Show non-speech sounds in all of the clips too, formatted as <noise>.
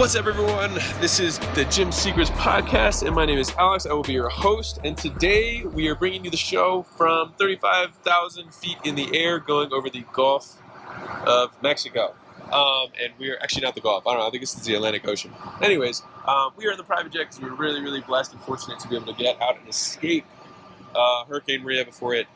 What's up, everyone? This is the Gym Secrets Podcast, and my name is Alex. I will be your host. And today we are bringing you the show from 35,000 feet in the air, going over the Gulf of Mexico. Um, and we are actually not the Gulf. I don't know. I think this is the Atlantic Ocean. Anyways, um, we are in the private jet because we were really, really blessed and fortunate to be able to get out and escape uh, Hurricane Maria before it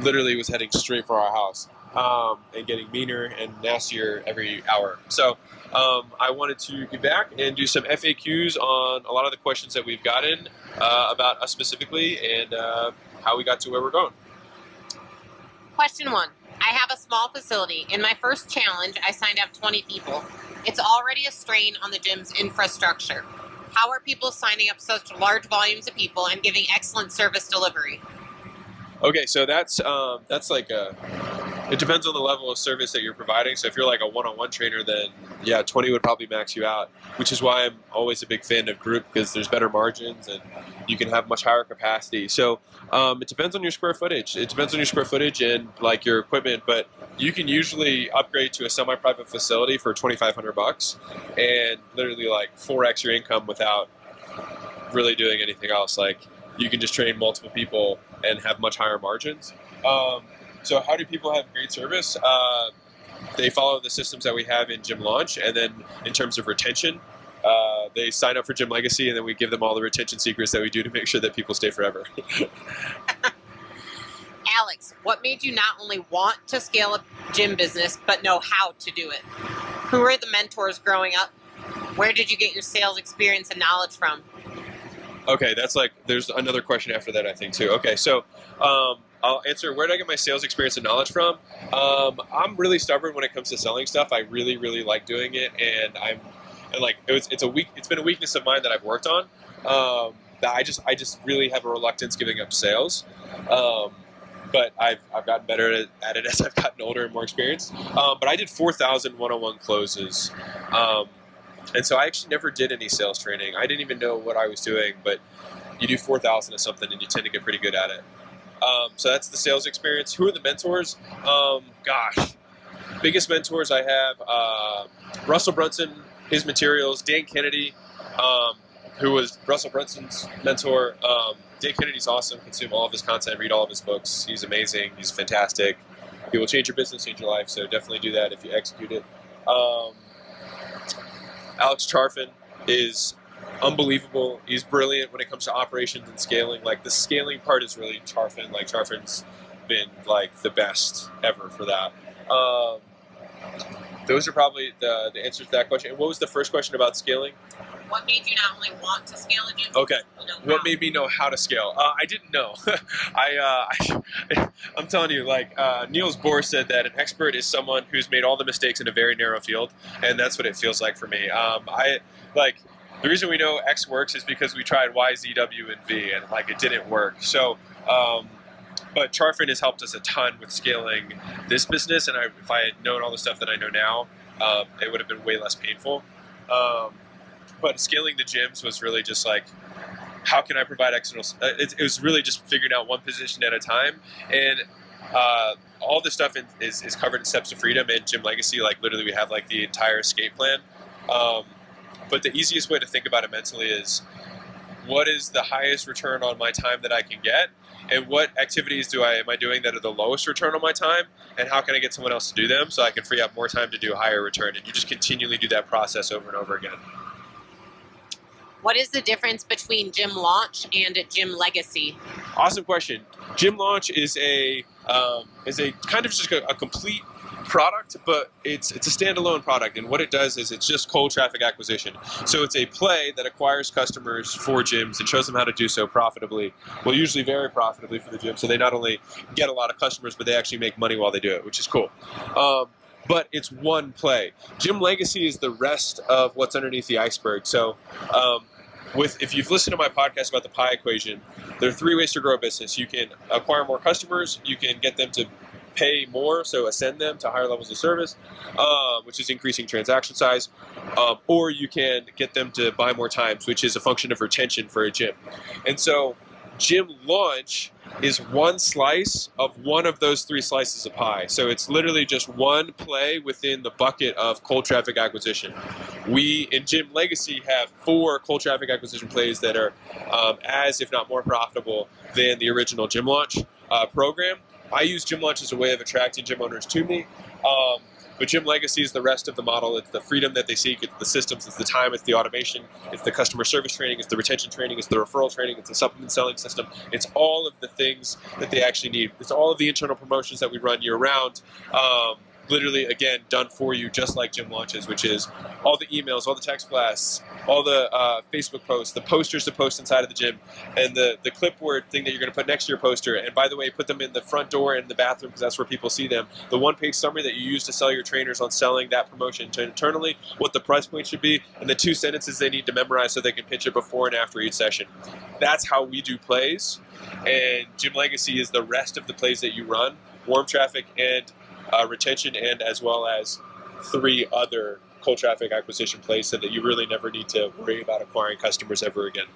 literally was heading straight for our house um, and getting meaner and nastier every hour. So um, I wanted to get back and do some FAQs on a lot of the questions that we've gotten uh, about us specifically and uh, how we got to where we're going. Question one. I have a small facility. In my first challenge, I signed up 20 people. It's already a strain on the gym's infrastructure. How are people signing up such large volumes of people and giving excellent service delivery? Okay, so that's um, that's like a. It depends on the level of service that you're providing. So if you're like a one-on-one trainer, then yeah, 20 would probably max you out. Which is why I'm always a big fan of group because there's better margins and you can have much higher capacity. So um, it depends on your square footage. It depends on your square footage and like your equipment, but you can usually upgrade to a semi-private facility for 2,500 bucks and literally like 4x your income without really doing anything else. Like you can just train multiple people and have much higher margins. Um, so how do people have great service? Uh, they follow the systems that we have in Gym Launch, and then in terms of retention, uh, they sign up for Gym Legacy, and then we give them all the retention secrets that we do to make sure that people stay forever. <laughs> Alex, what made you not only want to scale a gym business, but know how to do it? Who were the mentors growing up? Where did you get your sales experience and knowledge from? Okay, that's like there's another question after that I think too. Okay, so um, I'll answer where did I get my sales experience and knowledge from? Um, I'm really stubborn when it comes to selling stuff. I really really like doing it, and I'm and like it was it's a weak it's been a weakness of mine that I've worked on. Um, that I just I just really have a reluctance giving up sales. Um, but I've, I've gotten better at, it <laughs> as I've gotten older and more experienced. Um, but I did 4,000 one-on-one closes. Um, and so I actually never did any sales training. I didn't even know what I was doing, but you do 4,000 of something and you tend to get pretty good at it. Um, so that's the sales experience. Who are the mentors? Um, gosh, biggest mentors I have uh, Russell Brunson, his materials, Dan Kennedy, um, who was Russell Brunson's mentor. Um, Dan Kennedy's awesome. Consume all of his content, read all of his books. He's amazing. He's fantastic. He will change your business, change your life. So definitely do that if you execute it. Um, Alex Charfen is unbelievable. He's brilliant when it comes to operations and scaling. Like the scaling part is really Charfen. Like Charfen's been like the best ever for that. Um, those are probably the, the answers to that question. And what was the first question about scaling? What made you not only want to scale a gym? Okay. know What made me know how to scale? Uh, I didn't know. <laughs> I, uh, I, <laughs> I'm telling you, like uh, Niels Bohr said that an expert is someone who's made all the mistakes in a very narrow field, and that's what it feels like for me. Um, I like the reason we know X works is because we tried Y, Z, W, and V, and like it didn't work. So. Um, but Charfen has helped us a ton with scaling this business, and I, if I had known all the stuff that I know now, um, it would have been way less painful. Um, but scaling the gyms was really just like how can I provide external? uh, It, it was really just figuring out one position at a time, and uh, all this stuff in, is, is covered in Steps to Freedom and Gym Legacy. Like literally, we have like the entire escape plan. Um, but the easiest way to think about it mentally is what is the highest return on my time that I can get, and what activities do I am I doing that are the lowest return on my time, and how can I get someone else to do them so I can free up more time to do a higher return? And you just continually do that process over and over again. What is the difference between gym launch and gym legacy? Awesome question. Gym Launch is a um, is a kind of just a, a complete product, but it's it's a standalone product, and what it does is it's just cold traffic acquisition. So it's a play that acquires customers for gyms and shows them how to do so profitably. Well, usually very profitably for the gym. So they not only get a lot of customers, but they actually make money while they do it, which is cool. Um, but it's one play. Gym Legacy is the rest of what's underneath the iceberg. So. Um, with if you've listened to my podcast about the pie equation, there are three ways to grow a business. You can acquire more customers, you can get them to pay more, so ascend them to higher levels of service, um, which is increasing transaction size, um, or you can get them to buy more times, which is a function of retention for a gym. And so, gym launch is one slice of one of those three slices of pie. So it's literally just one play within the bucket of cold traffic acquisition. We in Gym Legacy have four cold traffic acquisition plays that are um, as, if not more, profitable than the original Gym Launch uh, program. I use Gym Launch as a way of attracting gym owners to me. Um, but Gym Legacy is the rest of the model. It's the freedom that they seek. It's the systems. It's the time. It's the automation. It's the customer service training. It's the retention training. It's the referral training. It's the supplement selling system. It's all of the things that they actually need. It's all of the internal promotions that we run year round. Um, literally again done for you just like gym launches which is all the emails all the text blasts all the uh, facebook posts the posters to post inside of the gym and the, the clipboard thing that you're going to put next to your poster. And by the way put them in the front door and the bathroom because that's where people see them. The one page summary that you use to sell your trainers on selling that promotion to internally what the price point should be and the two sentences they need to memorize so they can pitch it before and after each session. That's how we do plays and gym legacy is the rest of the plays that you run. Warm traffic and uh, retention and as well as three other cold traffic acquisition plays so that you really never need to worry about acquiring customers ever again.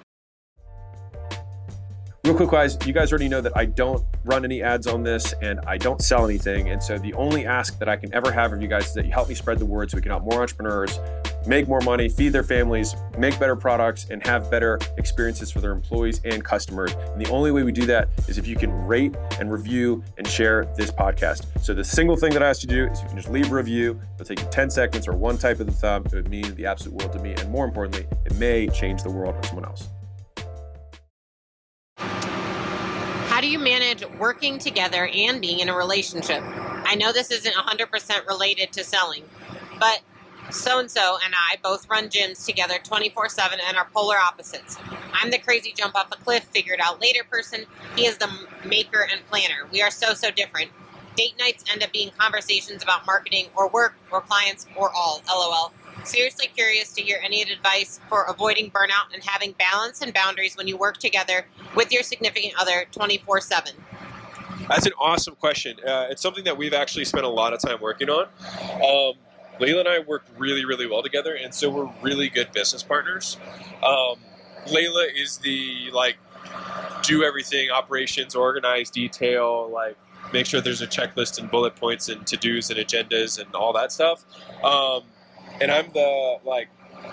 Real quick, guys, you guys already know that I don't run any ads on this and I don't sell anything. And so the only ask that I can ever have of you guys is that you help me spread the word so we can help more entrepreneurs make more money, feed their families, make better products, and have better experiences for their employees and customers. And the only way we do that is if you can rate and review and share this podcast. So the single thing that I ask you to do is you can just leave a review. It'll take you 10 seconds or one type of the thumb. It would mean the absolute world to me. And more importantly, it may change the world for someone else. How do you manage working together and being in a relationship? I know this isn't 100% related to selling, but so and so and I both run gyms together 24 7 and are polar opposites. I'm the crazy jump off a cliff, figured out later person. He is the maker and planner. We are so, so different. Date nights end up being conversations about marketing or work or clients or all. LOL. Seriously curious to hear any advice for avoiding burnout and having balance and boundaries when you work together with your significant other 24 7. That's an awesome question. Uh, it's something that we've actually spent a lot of time working on. Um, Leila and I work really, really well together, and so we're really good business partners. Um, Leila is the like do everything, operations, organize, detail, like make sure there's a checklist and bullet points and to dos and agendas and all that stuff. Um, and I'm the like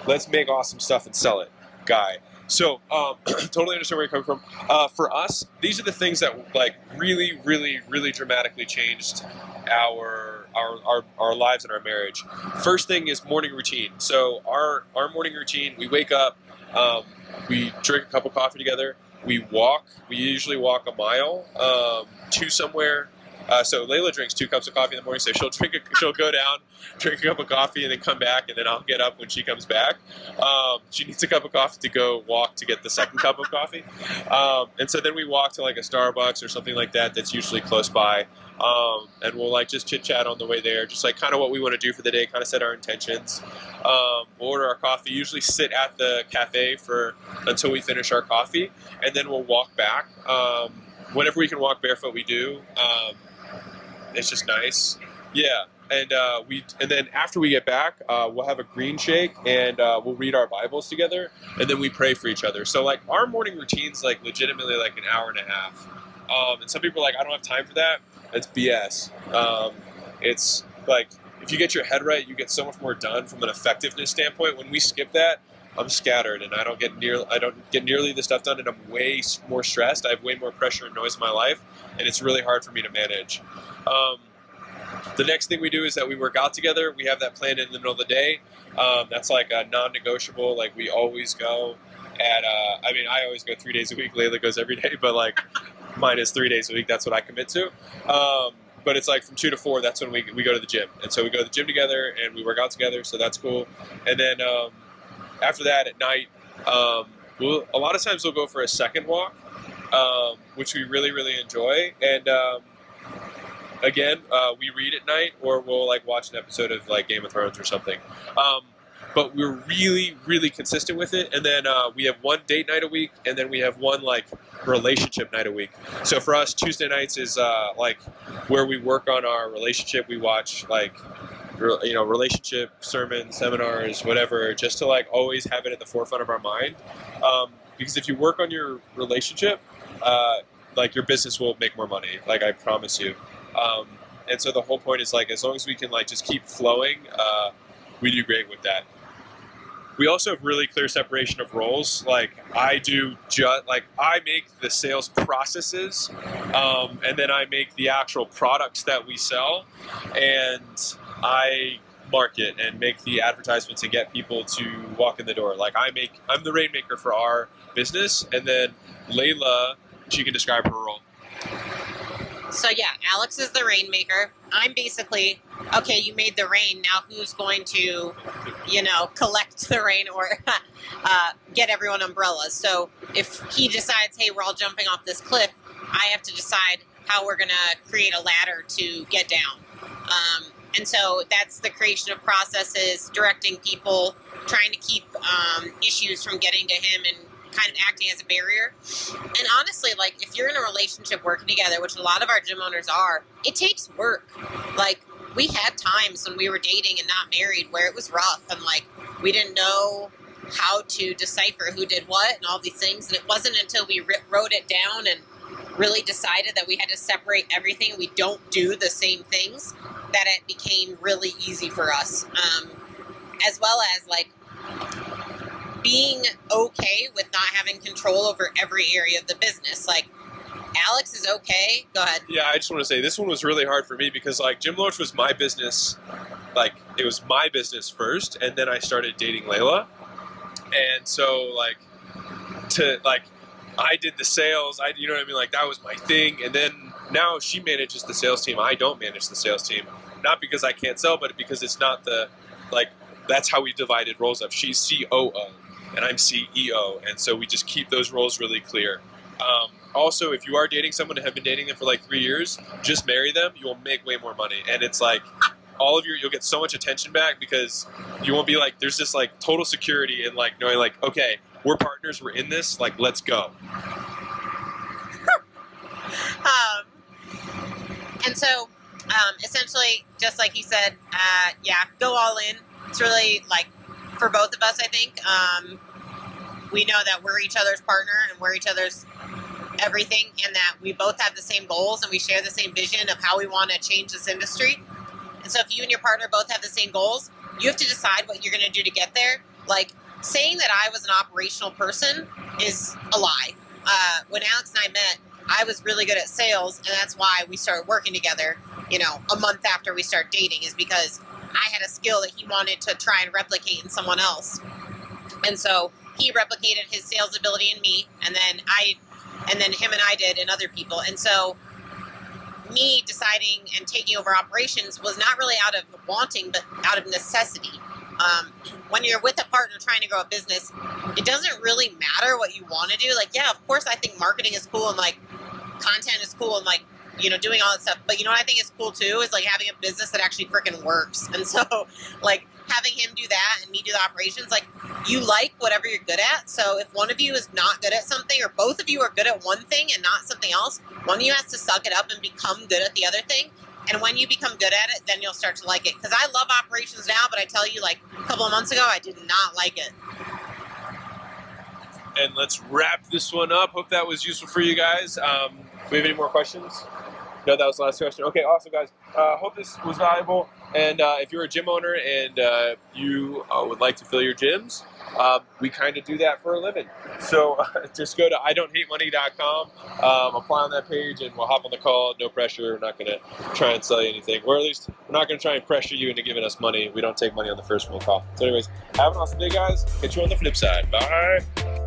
let's make awesome stuff and sell it guy. So um, <clears throat> totally understand where you're coming from. Uh, for us, these are the things that like really, really, really dramatically changed our, our our our lives and our marriage. First thing is morning routine. So our our morning routine, we wake up, um, we drink a cup of coffee together, we walk. We usually walk a mile um, to somewhere uh, so Leila drinks two cups of coffee in the morning. So she'll drink, a, she'll go down, drink a cup of coffee, and then come back, and then I'll get up when she comes back. Um, she needs a cup of coffee to go walk to get the second cup of coffee, um, and so then we walk to like a Starbucks or something like that that's usually close by, um, and we'll like just chit chat on the way there, just like kind of what we want to do for the day, kind of set our intentions. Um, we'll order our coffee, usually sit at the cafe for until we finish our coffee, and then we'll walk back. Um, whenever we can walk barefoot, we do. Um, it's just nice. Yeah, and uh, we and then after we get back, uh, we'll have a green shake and uh, we'll read our Bibles together, and then we pray for each other. So like our morning routine's like legitimately like an hour and a half. Um, and some people are like, I don't have time for that. That's BS. Um, it's like if you get your head right, you get so much more done from an effectiveness standpoint. When we skip that, I'm scattered and I don't get near I don't get nearly the stuff done and I'm way more stressed. I have way more pressure and noise in my life and it's really hard for me to manage. Um, the next thing we do is that we work out together. We have that planned in the middle of the day. Um, that's like a non-negotiable. Like we always go at. Uh, I mean, I always go three days a week. Leila goes every day, but like mine is three days a week. That's what I commit to. Um, but it's like from two to four. That's when we, we go to the gym, and so we go to the gym together and we work out together. So that's cool. And then um, after that, at night, um, we'll, a lot of times we'll go for a second walk, um, which we really really enjoy. And um, again, uh, we read at night, or we'll like watch an episode of like Game of Thrones or something. Um, but we're really, really consistent with it. And then uh, we have one date night a week, and then we have one like relationship night a week. So for us, Tuesday nights is uh, like where we work on our relationship. We watch like you know relationship sermons, seminars, whatever, just to like always have it at the forefront of our mind. Um, because if you work on your relationship, uh, like your business will make more money. Like I promise you. Um, and so the whole point is like as long as we can like just keep flowing, uh, we do great with that. We also have really clear separation of roles. Like I do just like I make the sales processes, um, and then I make the actual products that we sell, and I market and make the advertisements and get people to walk in the door. Like I make, I'm the rainmaker for our business, and then Leila, she can describe her role. So yeah, Alex is the rainmaker. I'm basically okay. You made the rain. Now who's going to, you know, collect the rain or <laughs> uh, get everyone umbrellas? So if he decides, hey, we're all jumping off this cliff, I have to decide how we're gonna create a ladder to get down. Um, and so that's the creation of processes, directing people, trying to keep um, issues from getting to him and kind of acting as a barrier. And honestly, like if you're in a relationship working together, which a lot of our gym owners are, it takes work. Like we had times when we were dating and not married where it was rough and like we didn't know how to decipher who did what and all these things. And it wasn't until we wrote it down and really decided that we had to separate everything. We don't do the same things that it became really easy for us. Um, as well as like being okay with not having control over every area of the business. Like Alex is okay. Go ahead. Yeah, I just want to say this one was really hard for me because like Gym Launch was my business. Like it was my business first, and then I started dating Leila, and so like to like I did the sales. I you know what I mean. Like that was my thing, and then now she manages the sales team. I don't manage the sales team, not because I can't sell, but because it's not the like that's how we divided roles up. She's COO and I'm CEO, and so we just keep those roles really clear. Um, also, if you are dating someone and have been dating them for like three years, just marry them. You will make way more money, and it's like all of your you'll get so much attention back because you won't be like there's this like total security in like knowing like okay we're partners we're in this like let's go. <laughs> um, and so um, essentially, just like he said, uh, yeah, go all in. It's really like for both of us, I think. Um, we know that we're each other's partner and we're each other's everything, and that we both have the same goals and we share the same vision of how we want to change this industry. And so, if you and your partner both have the same goals, you have to decide what you're going to do to get there. Like saying that I was an operational person is a lie. Uh, when Alex and I met, I was really good at sales, and that's why we started working together. You know, a month after we started dating, is because I had a skill that he wanted to try and replicate in someone else. And so he replicated his sales ability in me, and then I, and then him and I did in other people. And so me deciding and taking over operations was not really out of wanting, but out of necessity. Um, when you're with a partner trying to grow a business, it doesn't really matter what you want to do. Like, yeah, of course, I think marketing is cool and like content is cool and like you know, doing all that stuff. But you know what I think is cool too is like having a business that actually freaking works. <laughs> And so, like having him do that and me do the operations, like you like whatever you're good at. So if one of you is not good at something, or both of you are good at one thing and not something else, one of you has to suck it up and become good at the other thing. And when you become good at it, then you'll start to like it. Because I love operations now, but I tell you, like a couple of months ago, I did not like it. And let's wrap this one up. Hope that was useful for you guys. Um, we have any more questions? No, that was the last question. Okay, awesome, guys. Uh, hope this was valuable. And uh, if you're a gym owner and uh, you uh, would like to fill your gyms, um, we kind of do that for a living. So <laughs> just go to idon'thatemoney.com, um, apply on that page, and we'll hop on the call. No pressure. We're not going to try and sell you anything. Or at least we're not going to try and pressure you into giving us money. We don't take money on the first phone call. So, anyways, have an awesome day, guys. Catch you on the flip side. Bye.